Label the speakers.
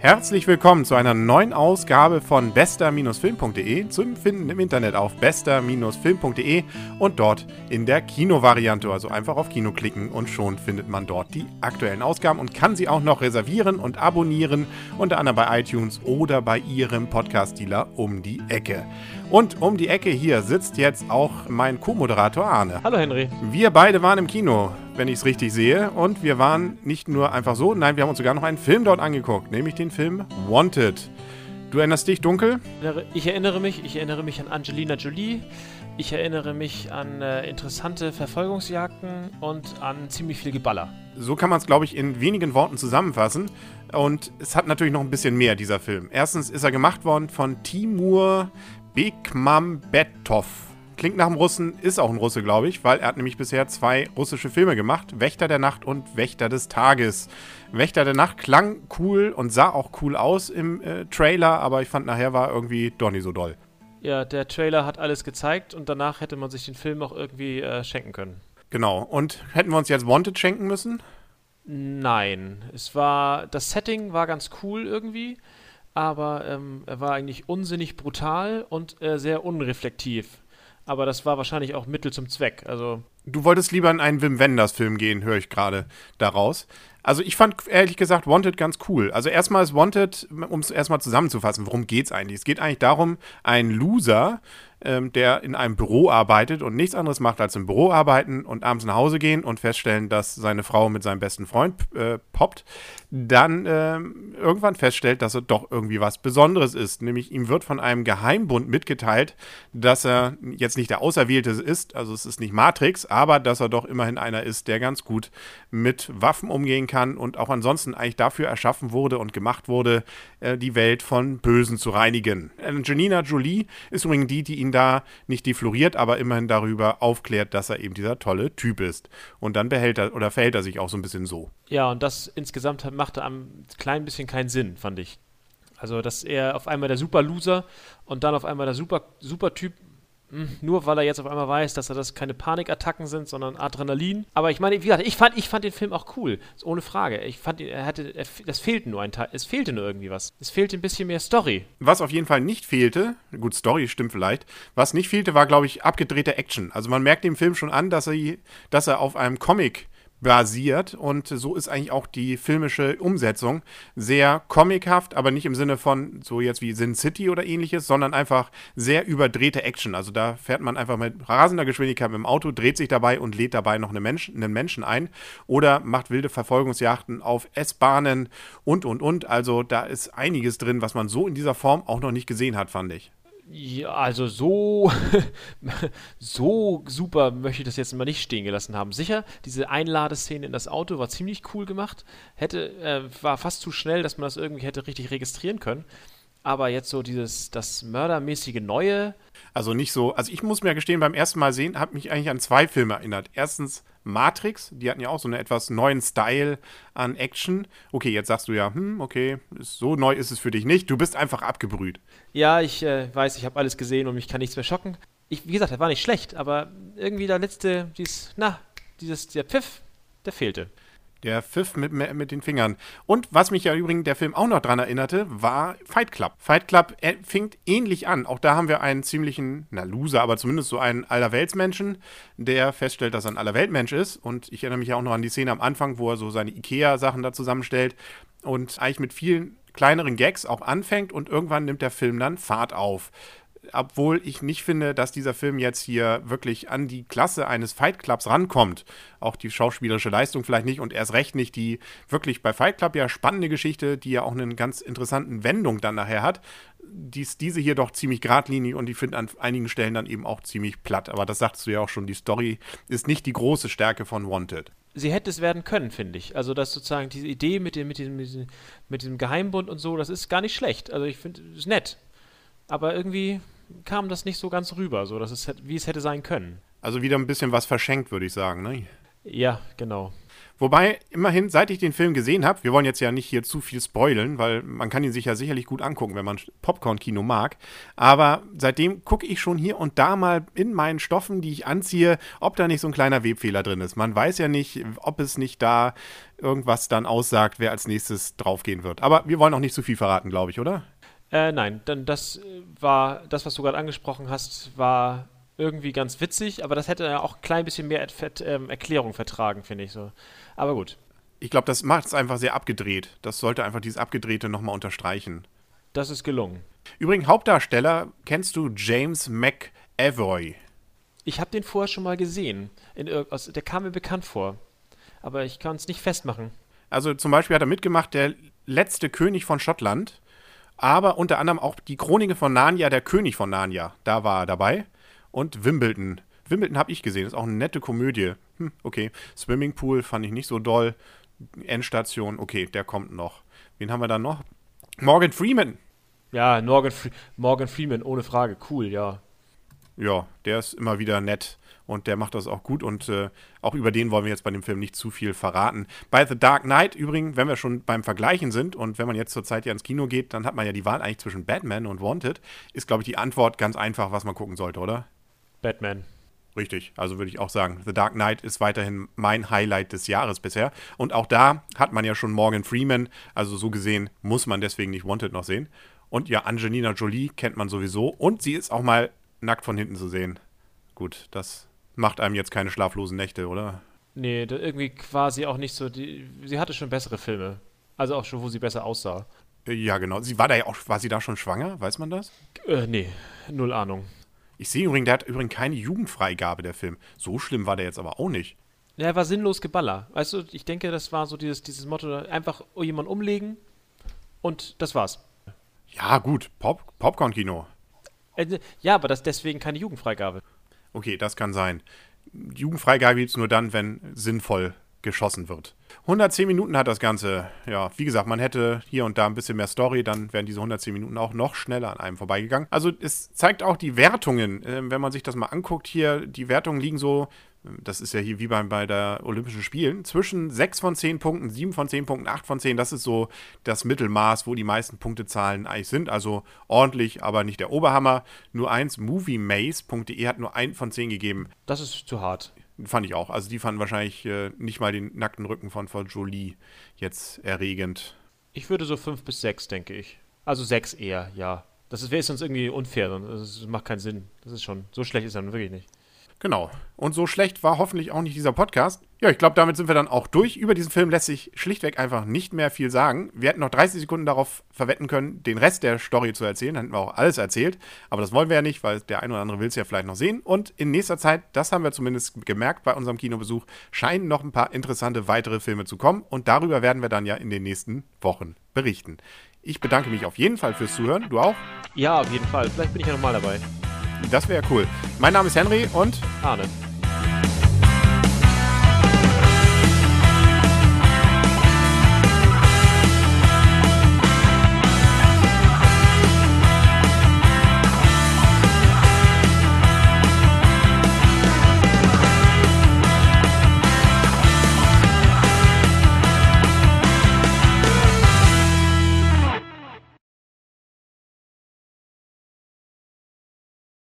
Speaker 1: Herzlich willkommen zu einer neuen Ausgabe von bester-film.de, zu finden im Internet auf bester-film.de und dort in der Kinovariante. Also einfach auf Kino klicken und schon findet man dort die aktuellen Ausgaben und kann sie auch noch reservieren und abonnieren, unter anderem bei iTunes oder bei Ihrem Podcast-Dealer um die Ecke. Und um die Ecke hier sitzt jetzt auch mein Co-Moderator Arne.
Speaker 2: Hallo Henry.
Speaker 1: Wir beide waren im Kino, wenn ich es richtig sehe. Und wir waren nicht nur einfach so, nein, wir haben uns sogar noch einen Film dort angeguckt, nämlich den Film Wanted. Du erinnerst dich dunkel?
Speaker 2: Ich erinnere mich, ich erinnere mich an Angelina Jolie. Ich erinnere mich an äh, interessante Verfolgungsjagden und an ziemlich viel Geballer.
Speaker 1: So kann man es, glaube ich, in wenigen Worten zusammenfassen. Und es hat natürlich noch ein bisschen mehr, dieser Film. Erstens ist er gemacht worden von Timur Bekmambetov. Klingt nach einem Russen, ist auch ein Russe, glaube ich, weil er hat nämlich bisher zwei russische Filme gemacht: Wächter der Nacht und Wächter des Tages. Wächter der Nacht klang cool und sah auch cool aus im äh, Trailer, aber ich fand nachher war irgendwie doch nicht so doll.
Speaker 2: Ja, der Trailer hat alles gezeigt und danach hätte man sich den Film auch irgendwie äh, schenken können.
Speaker 1: Genau. Und hätten wir uns jetzt Wanted schenken müssen?
Speaker 2: Nein. Es war, das Setting war ganz cool irgendwie aber ähm, er war eigentlich unsinnig brutal und äh, sehr unreflektiv. Aber das war wahrscheinlich auch Mittel zum Zweck. Also
Speaker 1: du wolltest lieber in einen Wim Wenders Film gehen, höre ich gerade daraus. Also ich fand ehrlich gesagt Wanted ganz cool. Also erstmal ist Wanted, um es erstmal zusammenzufassen, worum geht es eigentlich? Es geht eigentlich darum, ein Loser, ähm, der in einem Büro arbeitet und nichts anderes macht als im Büro arbeiten und abends nach Hause gehen und feststellen, dass seine Frau mit seinem besten Freund äh, poppt, dann äh, irgendwann feststellt, dass er doch irgendwie was Besonderes ist. Nämlich ihm wird von einem Geheimbund mitgeteilt, dass er jetzt nicht der Auserwählte ist, also es ist nicht Matrix, aber dass er doch immerhin einer ist, der ganz gut mit Waffen umgehen kann und auch ansonsten eigentlich dafür erschaffen wurde und gemacht wurde, äh, die Welt von Bösen zu reinigen. Angelina Jolie ist übrigens die, die ihn ihn da nicht defloriert, aber immerhin darüber aufklärt, dass er eben dieser tolle Typ ist. Und dann behält er oder verhält er sich auch so ein bisschen so.
Speaker 2: Ja, und das insgesamt machte am klein bisschen keinen Sinn, fand ich. Also, dass er auf einmal der Super-Loser und dann auf einmal der Super, Super Typ hm, nur weil er jetzt auf einmal weiß, dass er das keine Panikattacken sind, sondern Adrenalin. Aber ich meine, wie gesagt, ich fand, ich fand den Film auch cool, ohne Frage. Ich fand, er hatte, er, das fehlte nur ein Teil, es fehlte nur irgendwie was. Es fehlte ein bisschen mehr Story.
Speaker 1: Was auf jeden Fall nicht fehlte, gut, Story stimmt vielleicht, was nicht fehlte, war, glaube ich, abgedrehte Action. Also man merkt dem Film schon an, dass er, dass er auf einem Comic basiert und so ist eigentlich auch die filmische Umsetzung sehr comichaft, aber nicht im Sinne von so jetzt wie Sin City oder ähnliches, sondern einfach sehr überdrehte Action. Also da fährt man einfach mit rasender Geschwindigkeit mit dem Auto, dreht sich dabei und lädt dabei noch eine Mensch, einen Menschen ein oder macht wilde Verfolgungsjachten auf S-Bahnen und und und. Also da ist einiges drin, was man so in dieser Form auch noch nicht gesehen hat, fand ich.
Speaker 2: Ja, also so, so super möchte ich das jetzt mal nicht stehen gelassen haben. Sicher, diese Einladeszene in das Auto war ziemlich cool gemacht. Hätte, äh, war fast zu schnell, dass man das irgendwie hätte richtig registrieren können. Aber jetzt so dieses, das mördermäßige Neue.
Speaker 1: Also nicht so, also ich muss mir gestehen, beim ersten Mal sehen, hat mich eigentlich an zwei Filme erinnert. Erstens Matrix, die hatten ja auch so einen etwas neuen Style an Action. Okay, jetzt sagst du ja, hm, okay, so neu ist es für dich nicht. Du bist einfach abgebrüht.
Speaker 2: Ja, ich äh, weiß, ich habe alles gesehen und mich kann nichts mehr schocken. Ich, wie gesagt, der war nicht schlecht, aber irgendwie der letzte, dieses, na, dieses, der Pfiff, der fehlte.
Speaker 1: Der Pfiff mit, mit den Fingern. Und was mich ja übrigens der Film auch noch dran erinnerte, war Fight Club. Fight Club äh, fängt ähnlich an. Auch da haben wir einen ziemlichen, na Loser, aber zumindest so einen Allerweltsmenschen, der feststellt, dass er ein Allerweltmensch ist. Und ich erinnere mich ja auch noch an die Szene am Anfang, wo er so seine Ikea-Sachen da zusammenstellt und eigentlich mit vielen kleineren Gags auch anfängt und irgendwann nimmt der Film dann Fahrt auf obwohl ich nicht finde, dass dieser Film jetzt hier wirklich an die Klasse eines Fight Clubs rankommt. Auch die schauspielerische Leistung vielleicht nicht und erst recht nicht die wirklich bei Fight Club ja spannende Geschichte, die ja auch einen ganz interessanten Wendung dann nachher hat. Dies, diese hier doch ziemlich geradlinig und ich finde an einigen Stellen dann eben auch ziemlich platt. Aber das sagst du ja auch schon, die Story ist nicht die große Stärke von Wanted
Speaker 2: sie hätte es werden können, finde ich. Also, dass sozusagen diese Idee mit dem, mit, diesem, mit, diesem Geheimbund und so, das ist gar nicht schlecht. Also, ich finde, es ist nett. Aber irgendwie kam das nicht so ganz rüber, so dass es wie es hätte sein können.
Speaker 1: Also wieder ein bisschen was verschenkt, würde ich sagen, ne?
Speaker 2: Ja, genau.
Speaker 1: Wobei, immerhin, seit ich den Film gesehen habe, wir wollen jetzt ja nicht hier zu viel spoilen, weil man kann ihn sich ja sicherlich gut angucken, wenn man Popcorn-Kino mag. Aber seitdem gucke ich schon hier und da mal in meinen Stoffen, die ich anziehe, ob da nicht so ein kleiner Webfehler drin ist. Man weiß ja nicht, ob es nicht da irgendwas dann aussagt, wer als nächstes draufgehen wird. Aber wir wollen auch nicht zu viel verraten, glaube ich, oder?
Speaker 2: Äh, nein, denn das war, das, was du gerade angesprochen hast, war irgendwie ganz witzig, aber das hätte ja auch ein klein bisschen mehr ähm, Erklärung vertragen, finde ich so. Aber gut.
Speaker 1: Ich glaube, das macht es einfach sehr abgedreht. Das sollte einfach dieses Abgedrehte nochmal unterstreichen.
Speaker 2: Das ist gelungen.
Speaker 1: Übrigens, Hauptdarsteller kennst du James McAvoy.
Speaker 2: Ich habe den vorher schon mal gesehen. In, aus, der kam mir bekannt vor. Aber ich kann es nicht festmachen.
Speaker 1: Also zum Beispiel hat er mitgemacht, der letzte König von Schottland. Aber unter anderem auch die Chronik von Narnia, der König von Narnia. Da war er dabei und Wimbledon. Wimbledon habe ich gesehen, ist auch eine nette Komödie. Hm, okay. Swimmingpool fand ich nicht so doll. Endstation, okay, der kommt noch. Wen haben wir dann noch? Morgan Freeman.
Speaker 2: Ja, Morgan, Fre Morgan Freeman, ohne Frage. Cool, ja.
Speaker 1: Ja, der ist immer wieder nett und der macht das auch gut und äh, auch über den wollen wir jetzt bei dem Film nicht zu viel verraten. Bei The Dark Knight übrigens, wenn wir schon beim Vergleichen sind und wenn man jetzt zur Zeit ja ins Kino geht, dann hat man ja die Wahl eigentlich zwischen Batman und Wanted, ist glaube ich die Antwort ganz einfach, was man gucken sollte, oder?
Speaker 2: Batman.
Speaker 1: Richtig, also würde ich auch sagen, The Dark Knight ist weiterhin mein Highlight des Jahres bisher. Und auch da hat man ja schon Morgan Freeman, also so gesehen muss man deswegen nicht Wanted noch sehen. Und ja, Angelina Jolie kennt man sowieso und sie ist auch mal nackt von hinten zu sehen. Gut, das macht einem jetzt keine schlaflosen Nächte, oder?
Speaker 2: Nee, irgendwie quasi auch nicht so. Die, sie hatte schon bessere Filme. Also auch schon, wo sie besser aussah.
Speaker 1: Ja, genau. Sie war da ja auch, war sie da schon schwanger? Weiß man das?
Speaker 2: Äh, nee, null Ahnung.
Speaker 1: Ich sehe übrigens, der hat übrigens keine Jugendfreigabe, der Film. So schlimm war der jetzt aber auch nicht.
Speaker 2: Ja, er war sinnlos Geballer. Weißt du, ich denke, das war so dieses, dieses Motto, einfach jemanden umlegen und das war's.
Speaker 1: Ja, gut, Pop Popcorn-Kino.
Speaker 2: Äh, ja, aber das deswegen keine Jugendfreigabe.
Speaker 1: Okay, das kann sein. Jugendfreigabe gibt es nur dann, wenn sinnvoll geschossen wird. 110 Minuten hat das Ganze. Ja, wie gesagt, man hätte hier und da ein bisschen mehr Story, dann wären diese 110 Minuten auch noch schneller an einem vorbeigegangen. Also es zeigt auch die Wertungen, äh, wenn man sich das mal anguckt hier, die Wertungen liegen so das ist ja hier wie bei, bei der Olympischen Spielen, zwischen 6 von 10 Punkten, 7 von 10 Punkten, 8 von 10, das ist so das Mittelmaß, wo die meisten Punktezahlen eigentlich sind. Also ordentlich, aber nicht der Oberhammer. Nur eins, moviemaze.de hat nur 1 von 10 gegeben.
Speaker 2: Das ist zu hart.
Speaker 1: Fand ich auch. Also die fanden wahrscheinlich äh, nicht mal den nackten Rücken von Frau Jolie jetzt erregend.
Speaker 2: Ich würde so 5 bis 6, denke ich. Also 6 eher, ja. Das wäre sonst irgendwie unfair. Das macht keinen Sinn. Das ist schon, so schlecht ist er wirklich nicht.
Speaker 1: Genau. Und so schlecht war hoffentlich auch nicht dieser Podcast. Ja, ich glaube, damit sind wir dann auch durch. Über diesen Film lässt sich schlichtweg einfach nicht mehr viel sagen. Wir hätten noch 30 Sekunden darauf verwetten können, den Rest der Story zu erzählen. Dann hätten wir auch alles erzählt. Aber das wollen wir ja nicht, weil der ein oder andere will es ja vielleicht noch sehen. Und in nächster Zeit, das haben wir zumindest gemerkt bei unserem Kinobesuch, scheinen noch ein paar interessante weitere Filme zu kommen. Und darüber werden wir dann ja in den nächsten Wochen berichten. Ich bedanke mich auf jeden Fall fürs Zuhören. Du auch?
Speaker 2: Ja, auf jeden Fall. Vielleicht bin ich ja nochmal dabei.
Speaker 1: Das wäre cool. Mein Name ist Henry und
Speaker 2: Arne.